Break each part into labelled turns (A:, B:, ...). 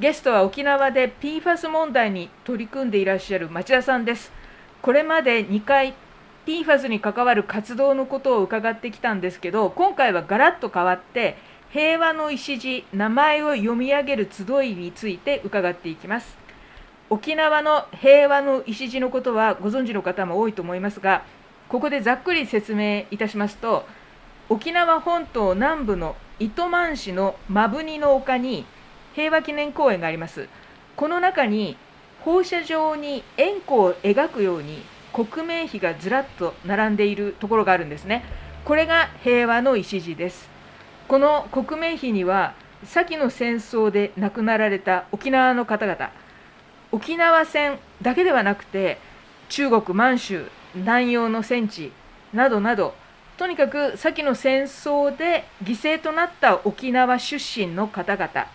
A: ゲストは沖縄で PFAS 問題に取り組んでいらっしゃる町田さんです。これまで2回 PFAS に関わる活動のことを伺ってきたんですけど今回はガラッと変わって平和の礎名前を読み上げる集いについて伺っていきます。沖縄の平和の礎のことはご存知の方も多いと思いますがここでざっくり説明いたしますと沖縄本島南部の糸満市の摩文仁の丘に平和記念公園があります。この中に放射状に円弧を描くように国名碑がずらっと並んでいるところがあるんですね。これが平和の礎です。この国名碑には先の戦争で亡くなられた沖縄の方々沖縄戦だけではなくて中国満州南洋の戦地などなどとにかく先の戦争で犠牲となった沖縄出身の方々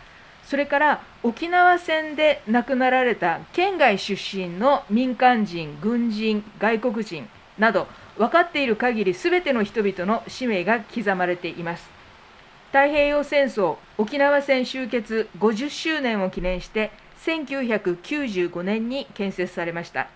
A: それから沖縄戦で亡くなられた県外出身の民間人、軍人、外国人など分かっている限り全ての人々の使命が刻まれています。太平洋戦争沖縄戦終結50周年を記念して1995年に建設されました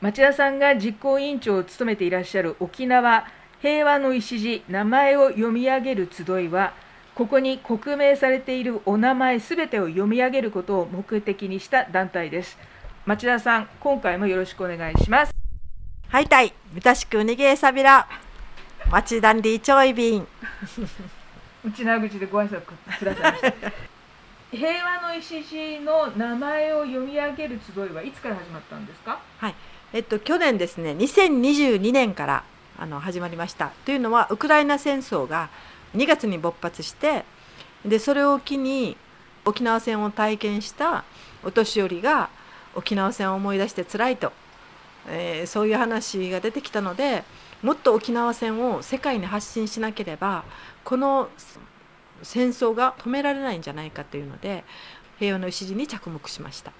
A: 町田さんが実行委員長を務めていらっしゃる沖縄平和の礎名前を読み上げる集いはここに刻名されているお名前すべてを読み上げることを目的にした団体です。町田さん今回もよろしくお願いします。
B: はいたいみたしくにげさびら。町田り ちょいびん
A: 内縄口でご挨拶くださいました。平和の礎の名前を読み上げる集いはいつから始まったんですか？
B: はい。えっと去年ですね2022年からあの始まりました。というのはウクライナ戦争が2月に勃発してでそれを機に沖縄戦を体験したお年寄りが沖縄戦を思い出して辛いと、えー、そういう話が出てきたのでもっと沖縄戦を世界に発信しなければこの戦争が止められないんじゃないかというので平和の礎に着目しました。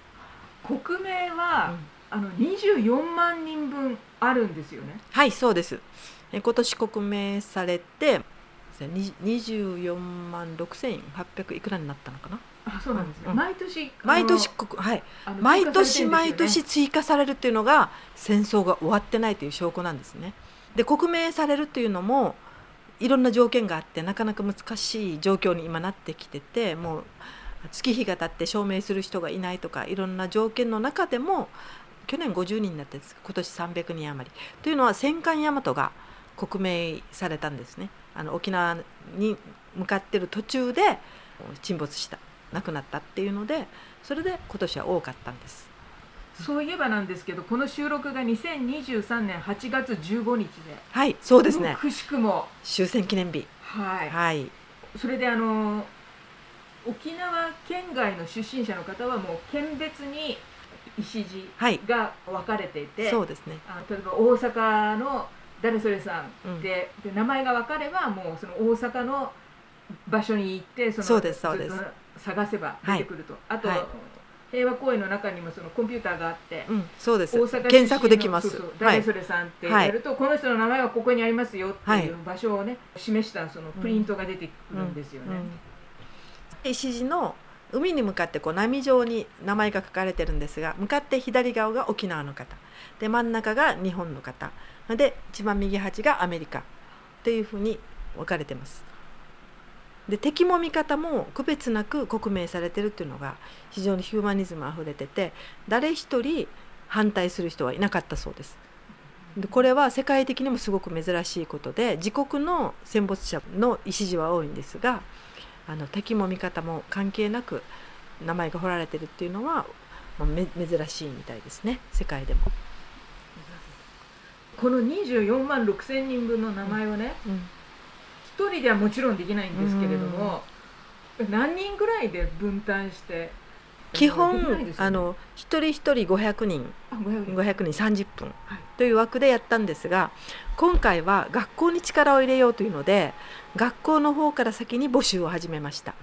A: 国名は、うん、あの24万人分あるんですよね。
B: はいそうです。今年刻名されて24万6800いくらになったのかな？
A: あそうなんですね、うん、毎年
B: 毎年はい。毎年毎年追加されるっていうのが戦争が終わってないという証拠なんですね。で刻名されるっていうのもいろんな条件があってなかなか難しい状況に今なってきててもう月日が経って証明する人がいないとかいろんな条件の中でも去年50人になって今年300人余り。というのは戦艦大和が刻名されたんですね。あの沖縄に向かってる途中で沈没した亡くなったっていうのでそれで今年は多かったんです。
A: そういえばなんですけどこの収録が2023年8月15日で
B: はいそうですね。
A: くしくも
B: 終戦記念日。
A: はい、
B: はい、
A: それであの沖縄県外の出身者の方はもう県別に石地が分かれていて、
B: はい、そうですね。
A: あ例えば大阪の誰それさんでうん、で名前が分かればもうその大阪の場所に行ってその
B: そうですそうです。
A: 探せば出てくると、はい、あと、はい、平和公園の中にもそのコンピューターがあって、
B: うん、そうです。大阪検索できます。そうそう
A: 誰それさんってやると、この人の名前はここにありますよっていう場所をね、示したそのプリントが出てくるんですよね。
B: 石地の海に向かってこう波状に名前が書かれてるんですが向かって左側が沖縄の方で真ん中が日本の方で一番右端がアメリカっていうふうに分かれてます。で敵も味方も区別なく刻名されてるっていうのが非常にヒューマニズムあふれてて誰一人反対する人はいなかったそうです。でこれは世界的にもすごく珍しいことで自国の戦没者の礎は多いんですがあの敵も味方も関係なく名前が彫られてるっていうのは、まあ、珍しいみたいですね。世界でも。
A: この24万6千人分の名前をね、うん、1人ではもちろんできないんですけれども、うん、何人ぐらいで分担して
B: 基本あの一人一人500人。
A: あ500人。
B: 500人30分。
A: はい。
B: という枠でやったんですが今回は学校に力を入れようというので学校の方から先に募集を始めました。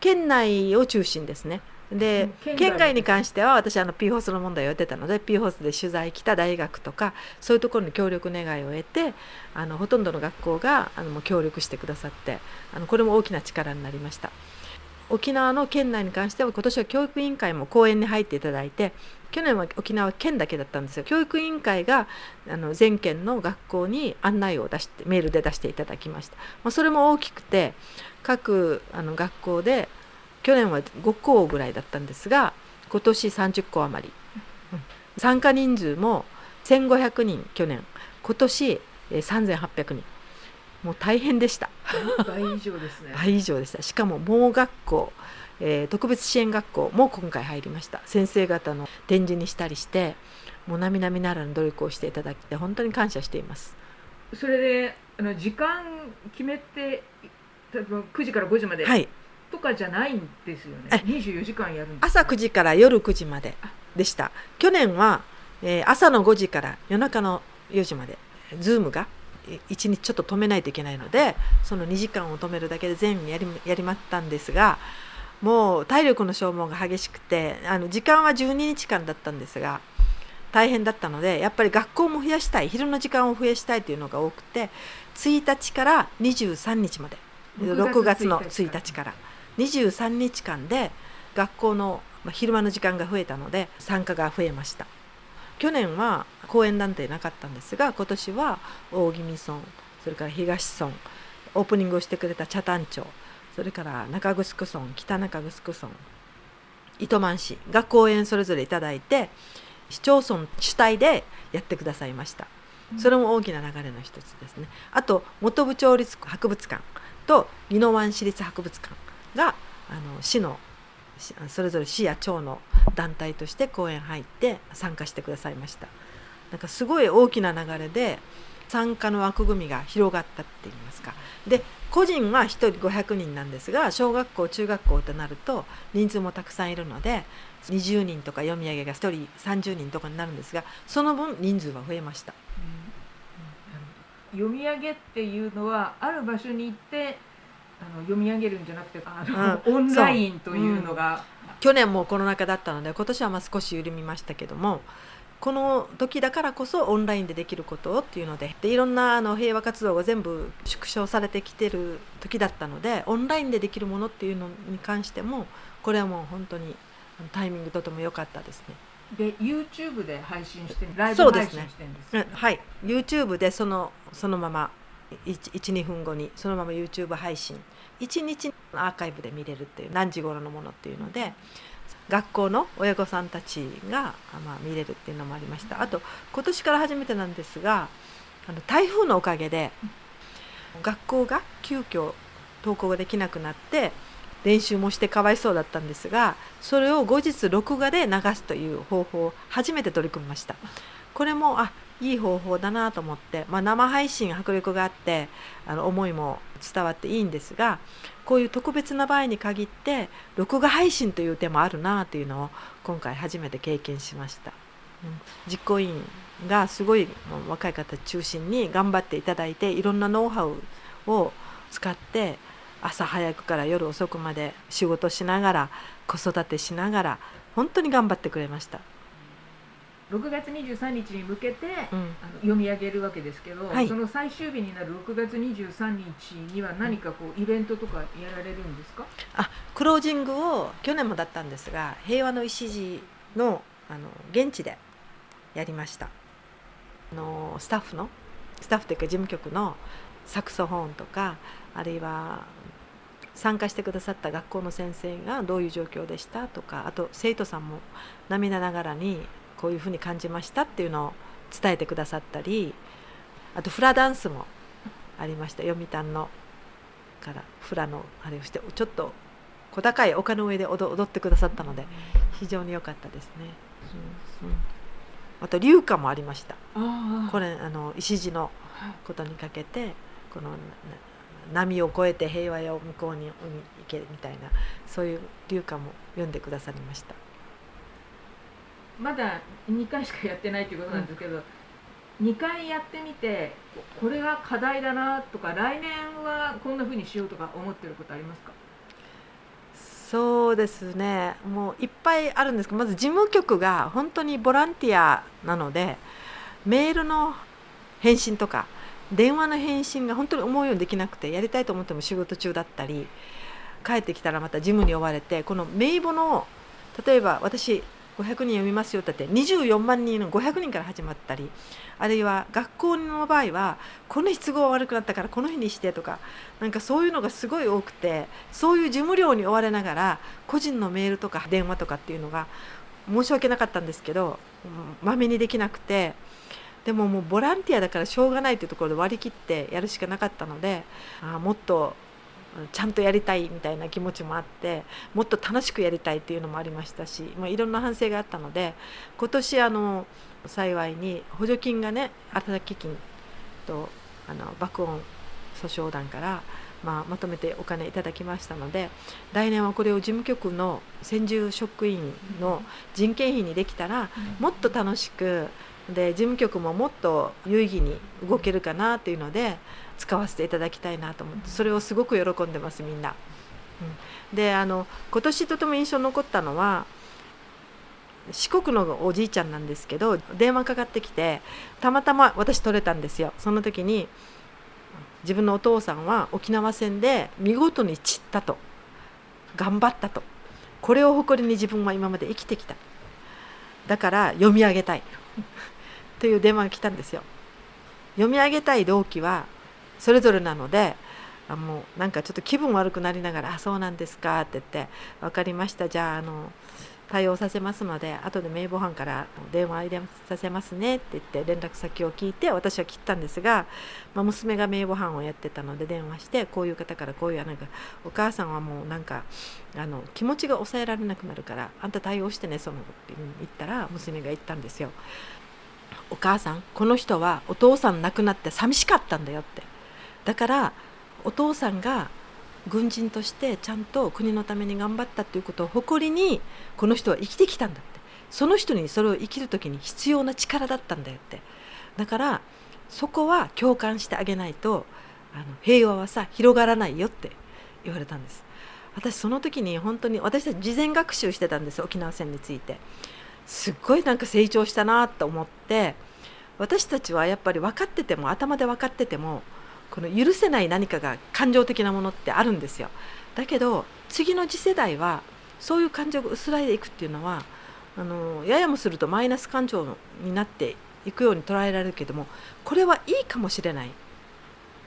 B: 県内を中心ですね。で
A: うん県外
B: に関しては私あの PFOS の問題をやってたので PFOS で取材来た大学とかそういうところに協力願いを得てあのほとんどの学校があのもう協力してくださってあのこれも大きな力になりました沖縄の県内に関しては今年は教育委員会も講演に入っていただいて去年は沖縄県だけだったんですよ。教育委員会があの全県の学校に案内を出してメールで出していただきました、まあ、それも大きくて各あの学校で去年は5校ぐらいだったんですが今年30校余り、うん。参加人数も1500人去年。今年3800人。もう大変でした。
A: 倍以上ですね。
B: 倍以上でした。しかも盲学校、えー特別支援学校も今回入りました。先生方の展示にしたりしてもう並々ならぬ努力をしていただきて本当に感謝しています。
A: それであの時間決めて例えば9時から5時まで
B: はい。
A: とかじゃないんですよね。
B: え
A: 24時間やるんです
B: 朝9時から夜9時まででした。去年は、えー朝の5時から夜中の4時までズームが1日ちょっと止めないといけないのでその2時間を止めるだけで全部やりやりまったんですがもう体力の消耗が激しくてあの時間は12日間だったんですが大変だったのでやっぱり学校も増やしたい昼の時間を増やしたいというのが多くて1日から23日まで6月の1日から。23日間で学校の昼間の時間が増えたので参加が増えました。去年は講演団体なかったんですが今年は大宜味村それから東村オープニングをしてくれた北谷町それから中城村北中城村糸満市が講演それぞれいただいて市町村主体でやってくださいました。それも大きな流れの一つですね。あと本部町立博物館と宜野湾市立博物館があの市のそれぞれ市や町の団体として講演入って参加してくださいました。なんかすごい大きな流れで参加の枠組みが広がったって言いますか。で個人は1人500人なんですが小学校中学校となると人数もたくさんいるので20人とか読み上げが1人30人とかになるんですがその分人数は増えました。
A: うん読み上げっていうのはある場所に行ってあの読み上げるんじゃなくてあの、
B: うん
A: オンラインというのが、
B: 去年もコロナ禍だったので今年はまあ少し緩みましたけどもこの時だからこそオンラインでできることをっていうのででいろんなあの平和活動が全部縮小されてきてる時だったのでオンラインでできるものっていうのに関してもこれはもう本当にタイミングとても良かったですね。
A: で YouTube で配信してライブ配信してるんですよね。
B: うんはい。YouTube でそのそのまま12分後にそのまま YouTube 配信。1日アーカイブで見れるっていう何時頃のものっていうので学校の親御さんたちが、あまあ、見れるっていうのもありました。あと今年から初めてなんですがあの台風のおかげで学校が急遽登校ができなくなって練習もしてかわいそうだったんですがそれを後日録画で流すという方法を初めて取り組みました。これもあいい方法だなと思って、まあ、生配信迫力があってあの思いも伝わっていいんですがこういう特別な場合に限って録画配信という手もあるなというのを今回初めて経験しました、うん実行委員がすごい若い方中心に頑張っていただいていろんなノウハウを使って朝早くから夜遅くまで仕事しながら子育てしながら本当に頑張ってくれました。
A: 6月23日に向けて、
B: うん。
A: あの読み上げるわけですけど、
B: はい。
A: その最終日になる6月23日には何かこうイベントとかやられるんですか？
B: あクロージングを去年もだったんですが平和の礎のあの現地でやりました。あのスタッフのスタッフというか事務局のサクソフォンとかあるいは参加してくださった学校の先生がどういう状況でしたとかあと生徒さんも涙ながらにこういうふうに感じましたっていうのを伝えてくださったりあとフラダンスもありました読谷のからフラのあれをしてちょっと小高い丘の上で踊踊ってくださったので非常に良かったですね。うんうんあと流歌もありました。これあの石地の
A: はい
B: ことにかけてこのな波を越えて平和よ向こうに海行けみたいなそういう流歌も読んでくださりました
A: まだ2回しかやってないということなんですけど、うん、2回やってみてこれが課題だなとか来年はこんなふうにしようとか思ってることありますか？
B: そうですね。もういっぱいあるんですけどまず事務局が本当にボランティアなのでメールの返信とか電話の返信が本当に思うようにできなくてやりたいと思っても仕事中だったり帰ってきたらまた事務に追われてこの名簿の例えば私500人読みますよ。って言って24万人の500人から始まったりあるいは学校の場合はこの日都合悪くなったからこの日にしてとかなんかそういうのがすごい多くてそういう事務量に追われながら個人のメールとか電話とかっていうのが申し訳なかったんですけどまめにできなくてでももうボランティアだからしょうがないというところで割り切ってやるしかなかったのであもっとちゃんとやりたいみたいな気持ちもあってもっと楽しくやりたいっていうのもありましたし、まあ、いろんな反省があったので今年あの幸いに補助金がね新基金とあの爆音訴訟団から、まあ、まとめてお金いただきましたので来年はこれを事務局の専従職員の人件費にできたらもっと楽しくで事務局ももっと有意義に動けるかなっていうので使わせていただきたいなと思ってそれをすごく喜んでますみんな。うん、であの今年とても印象に残ったのは四国のおじいちゃんなんですけど電話かかってきてたまたま私取れたんですよ。その時に自分のお父さんは沖縄戦で見事に散ったと。頑張ったと。これを誇りに自分は今まで生きてきた。だから読み上げたい。という電話が来たんですよ読み上げたい動機はそれぞれなのであもうなんかちょっと気分悪くなりながら「あそうなんですか」って言って「分かりましたじゃああの対応させますので後で名簿班から電話入れさせますね」って言って連絡先を聞いて私は切ったんですが、まあ、娘が名簿班をやってたので電話してこういう方からこういうなんかお母さんはもうなんかあの気持ちが抑えられなくなるからあんた対応してねそのって言ったら娘が言ったんですよ。お母さんこの人はお父さん亡くなって寂しかったんだよって。だからお父さんが軍人としてちゃんと国のために頑張ったということを誇りにこの人は生きてきたんだって。その人にそれを生きる時に必要な力だったんだよって。だからそこは共感してあげないとあの平和はさ広がらないよって言われたんです。私その時に本当に私たち事前学習してたんです沖縄戦について。すっごいなんか成長したなと思って私たちはやっぱり分かってても頭で分かっててもこの許せない何かが感情的なものってあるんですよ。だけど次の次世代はそういう感情が薄らいでいくっていうのはあのややもするとマイナス感情になっていくように捉えられるけどもこれはいいかもしれない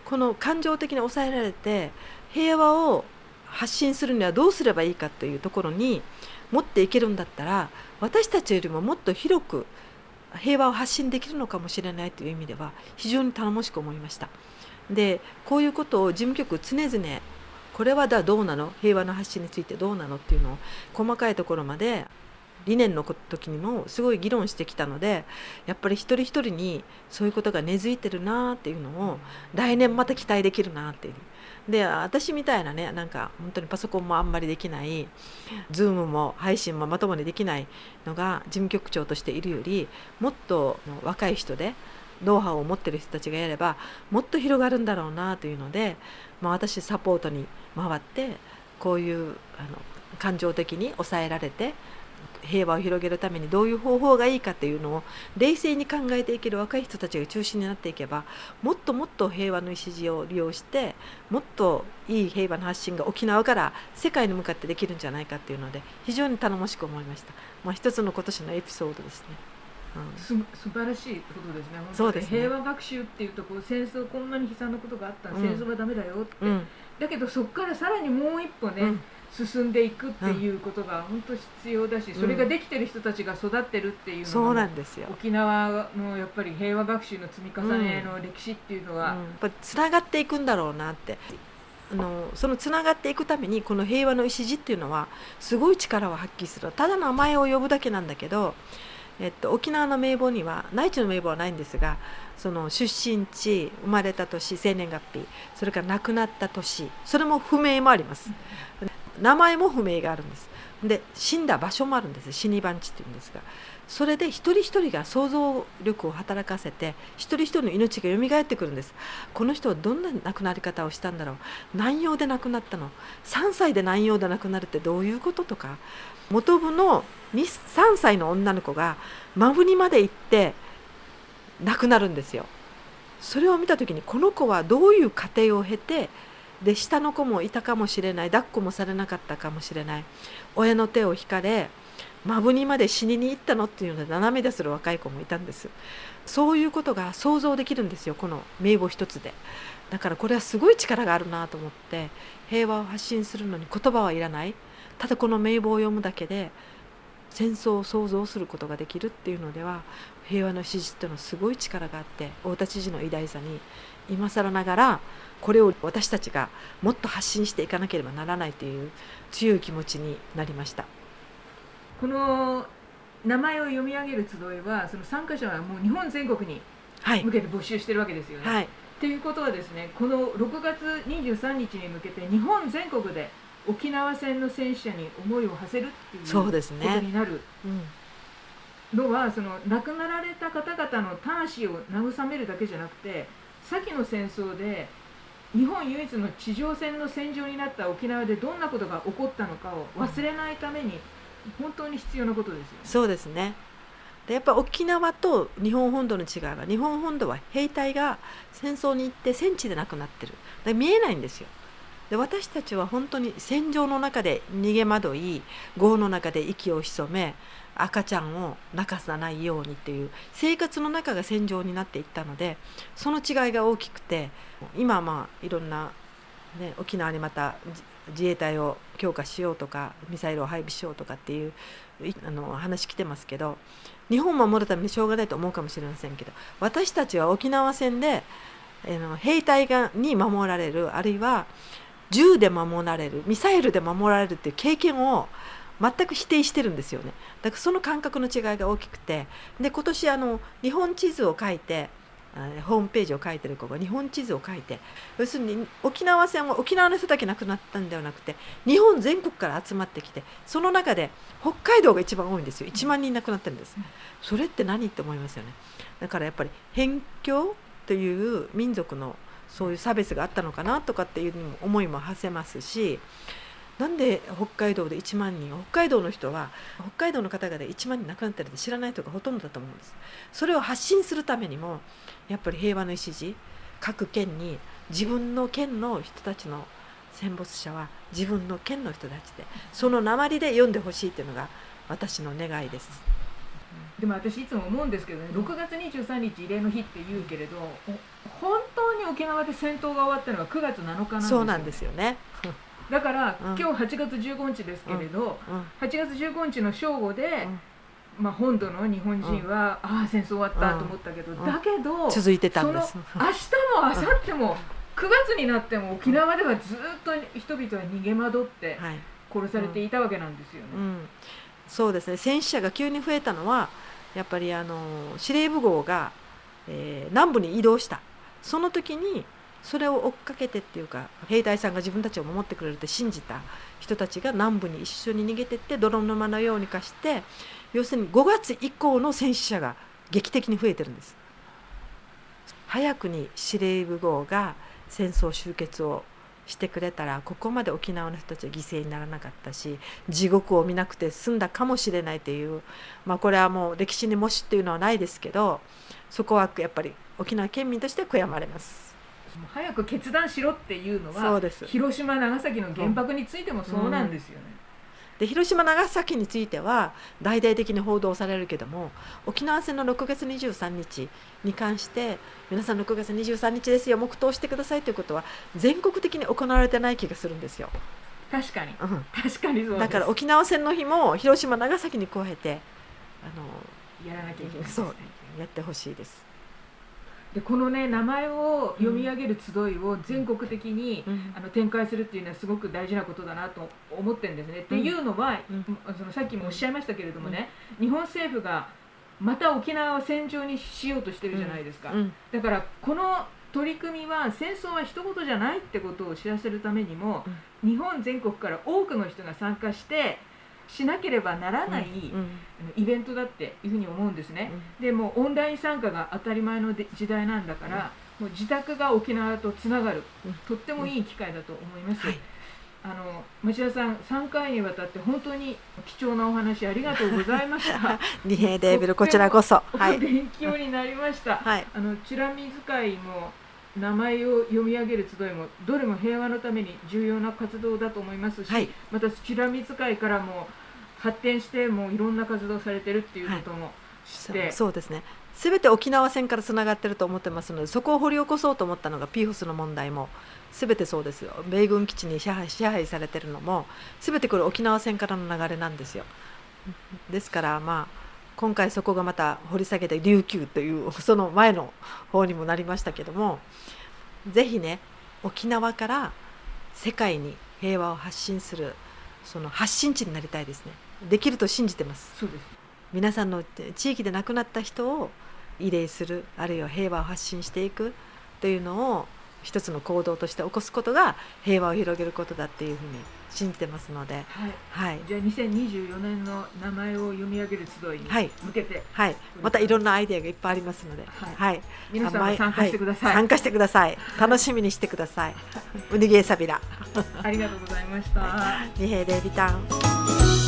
B: この感情的に抑えられて平和を発信するにはどうすればいいかというところに持っていけるんだったら私たちよりももっと広く平和を発信できるのかもしれないという意味では非常に頼もしく思いました。でこういうことを事務局常々これはだどうなの？平和の発信についてどうなの？っていうのを細かいところまで理念の時にもすごい議論してきたのでやっぱり一人一人にそういうことが根付いてるなっていうのを来年また期待できるなっていう。で私みたいなねなんか本当にパソコンもあんまりできない Zoom も配信もまともにできないのが事務局長としているよりもっと若い人でノウハウを持ってる人たちがやればもっと広がるんだろうなというので、まあ、私サポートに回ってこういうあの感情的に抑えられて平和を広げるためにどういう方法がいいかっていうのを冷静に考えていける若い人たちが中心になっていけばもっともっと平和の礎を利用してもっといい平和の発信が沖縄から世界に向かってできるんじゃないかっていうので非常に頼もしく思いました。まあ、一つの今年のエピソードですね。
A: す素晴らしいことですね。そうです、ね、平和学習っていうとこう戦争こんなに悲惨なことがあった、うん、戦争はダメだよって、うん、だけどそこからさらにもう一歩ね、うん、進んでいくっていうことが本当必要だし、それができてる人たちが育ってるっていうの
B: そうなんですよ。
A: 沖縄のやっぱり平和学習の積み重ねの歴史っていうのは、やっ
B: ぱつながっていくんだろうなって。あのそのつながっていくためにこの平和の礎っていうのはすごい力を発揮する。ただ名前を呼ぶだけなんだけどえっと、沖縄の名簿には内地の名簿はないんですがその出身地生まれた年生年月日それから亡くなった年それも不明もあります名前も不明があるんです。で死んだ場所もあるんです。死に番地っていうんですが。それで一人一人が想像力を働かせて一人一人の命が蘇ってくるんです。この人はどんな亡くなり方をしたんだろう。難用で亡くなったの。3歳で難用で亡くなるってどういうこととか。元部の3歳の女の子が真部にまで行って亡くなるんですよ。それを見た時にこの子はどういう過程を経てで下の子もいたかもしれない。抱っこもされなかったかもしれない。親の手を引かれ真部にまで死にに行ったのっていうので斜めでする若い子もいたんです。そういうことが想像できるんですよこの名簿一つで。だからこれはすごい力があるなと思って平和を発信するのに言葉はいらない。ただこの名簿を読むだけで戦争を想像することができるっていうのでは平和の史実というのはすごい力があって太田知事の偉大さに今更ながらこれを私たちがもっと発信していかなければならないという強い気持ちになりました。
A: この名前を読み上げる集いはその参加者はもう日本全国に向けて募集してるわけですよね。
B: はい、
A: ということはですねこの6月23日に向けて日本全国で沖縄戦の戦死者に思いを馳せるっていう
B: そうですね。
A: ことになる
B: うん。
A: のはその亡くなられた方々の魂を慰めるだけじゃなくて先の戦争で日本唯一の地上戦の戦場になった沖縄でどんなことが起こったのかを忘れないために本当に必要なことですよね。
B: そうですね。でやっぱ沖縄と日本本土の違いは日本本土は兵隊が戦争に行って戦地で亡くなってる。だ見えないんですよ。で私たちは本当に戦場の中で逃げ惑い壕の中で息を潜め赤ちゃんを泣かさないようにっていう生活の中が戦場になっていったのでその違いが大きくて今はまあいろんな、ね、沖縄にまた自衛隊を強化しようとかミサイルを配備しようとかっていうあの話来てますけど日本を守るためにしょうがないと思うかもしれませんけど私たちは沖縄戦であの兵隊がに守られるあるいは銃で守られるミサイルで守られるっていう経験を全く否定してるんですよね。だからその感覚の違いが大きくて。で今年あの日本地図を書いてあホームページを書いてる子が日本地図を書いて要するに沖縄戦は沖縄の人だけ亡くなったんではなくて日本全国から集まってきてその中で北海道が一番多いんですよ。1万人亡くなってるんです。それって何って思いますよね。だからやっぱり辺境という民族のそういう差別があったのかなとかっていう思いも馳せますしなんで北海道で1万人北海道の人は北海道の方々で1万人亡くなってるって知らない人がほとんどだと思うんです。それを発信するためにもやっぱり平和の礎各県に自分の県の人たちの戦没者は自分の県の人たちでその鉛で読んでほしいっていうのが私の願いです。
A: でも私いつも思うんですけどね6月23日慰霊の日って言うけれど本当に沖縄で戦闘が終わったのは9月7日なんですよ
B: そうなんですよね
A: だから、
B: うん。
A: 今日8月15日ですけれど、
B: うん。
A: 8月15日の正午で、
B: うん。
A: まあ、本土の日本人は、ああ戦争終わったと思ったけど、
B: うん。
A: だけど
B: 続いてたんです。
A: その明日も明後日も9月になっても沖縄ではずっと人々は逃げ惑って
B: はい。
A: 殺されていたわけなんですよね。
B: うん、そうですね。戦死者が急に増えたのはやっぱりあの司令部号が、えー南部に移動した。その時にそれを追っかけてっていうか兵隊さんが自分たちを守ってくれるって信じた人たちが南部に一緒に逃げてって泥沼のように化して要するに5月以降の戦死者が劇的に増えてるんです。早くに司令部号が戦争終結をしてくれたらここまで沖縄の人たちは犠牲にならなかったし地獄を見なくて済んだかもしれないという、まあ、これはもう歴史にもしっていうのはないですけどそこはやっぱり沖縄県民として悔やまれます。
A: 早く決断しろっていうのは広島長崎の原爆についてもそうなんですよね。
B: で広島長崎については大々的に報道されるけども沖縄戦の6月23日に関して皆さん6月23日ですよ黙祷してくださいということは全国的に行われてない気がするんですよ。
A: 確かに
B: うん
A: 確かにそう
B: だから沖縄戦の日も広島長崎に加えてあ
A: やらなきゃいけないね
B: そうやってほしいです。
A: でこのね名前を読み上げる集いを全国的に、
B: うん。
A: あの展開するっていうのはすごく大事なことだなと思ってるんですね。っていうのは、
B: うん。
A: そのさっきもおっしゃいましたけれどもね、日本政府がまた沖縄を戦場にしようとしてるじゃないですか、
B: うん。
A: だからこの取り組みは戦争は一言じゃないってことを知らせるためにも、日本全国から多くの人が参加してしなければならない、
B: うん
A: イベントだっていうふうに思うんですね、でもオンライン参加が当たり前ので時代なんだから、もう自宅が沖縄とつながる、
B: うん。
A: とってもいい機会だと思います、
B: はい。
A: あの町田さん3回にわたって本当に貴重なお話ありがとうございました。
B: 二平デービルこちらこそ。はい。
A: 勉強になりました、
B: はい。
A: あのチュラミ使いも名前を読み上げる集いもどれも平和のために重要な活動だと思いますし、
B: はい。
A: またチュラミ使いからも発展してもういろんな活動されてるっていうことも知
B: そう
A: って、
B: そうですね。全て沖縄戦からつながってると思ってますのでそこを掘り起こそうと思ったのがピーホスの問題も。全てそうですよ。米軍基地に支配支配されてるのも全てこれ沖縄戦からの流れなんですよ。ですからまあ今回そこがまた掘り下げて琉球というその前の方にもなりましたけどもぜひね沖縄から世界に平和を発信するその発信地になりたいですね。できると信じてます。
A: そうです。
B: 皆さんの地域で亡くなった人を慰霊するあるいは平和を発信していくというのを一つの行動として起こすことが平和を広げることだっていうふうに信じてますので、
A: はい。
B: はい。
A: じゃあ2024年の名前を読み上げる集いに
B: はい。
A: 向けて、
B: はい、またいろんなアイデアがいっぱいありますので、
A: はい。
B: はい、
A: 皆さん参加してください、
B: は参加してください。楽しみにしてください。ウニゲーサビラ、
A: ありがとうございました、
B: 二平デイビタン。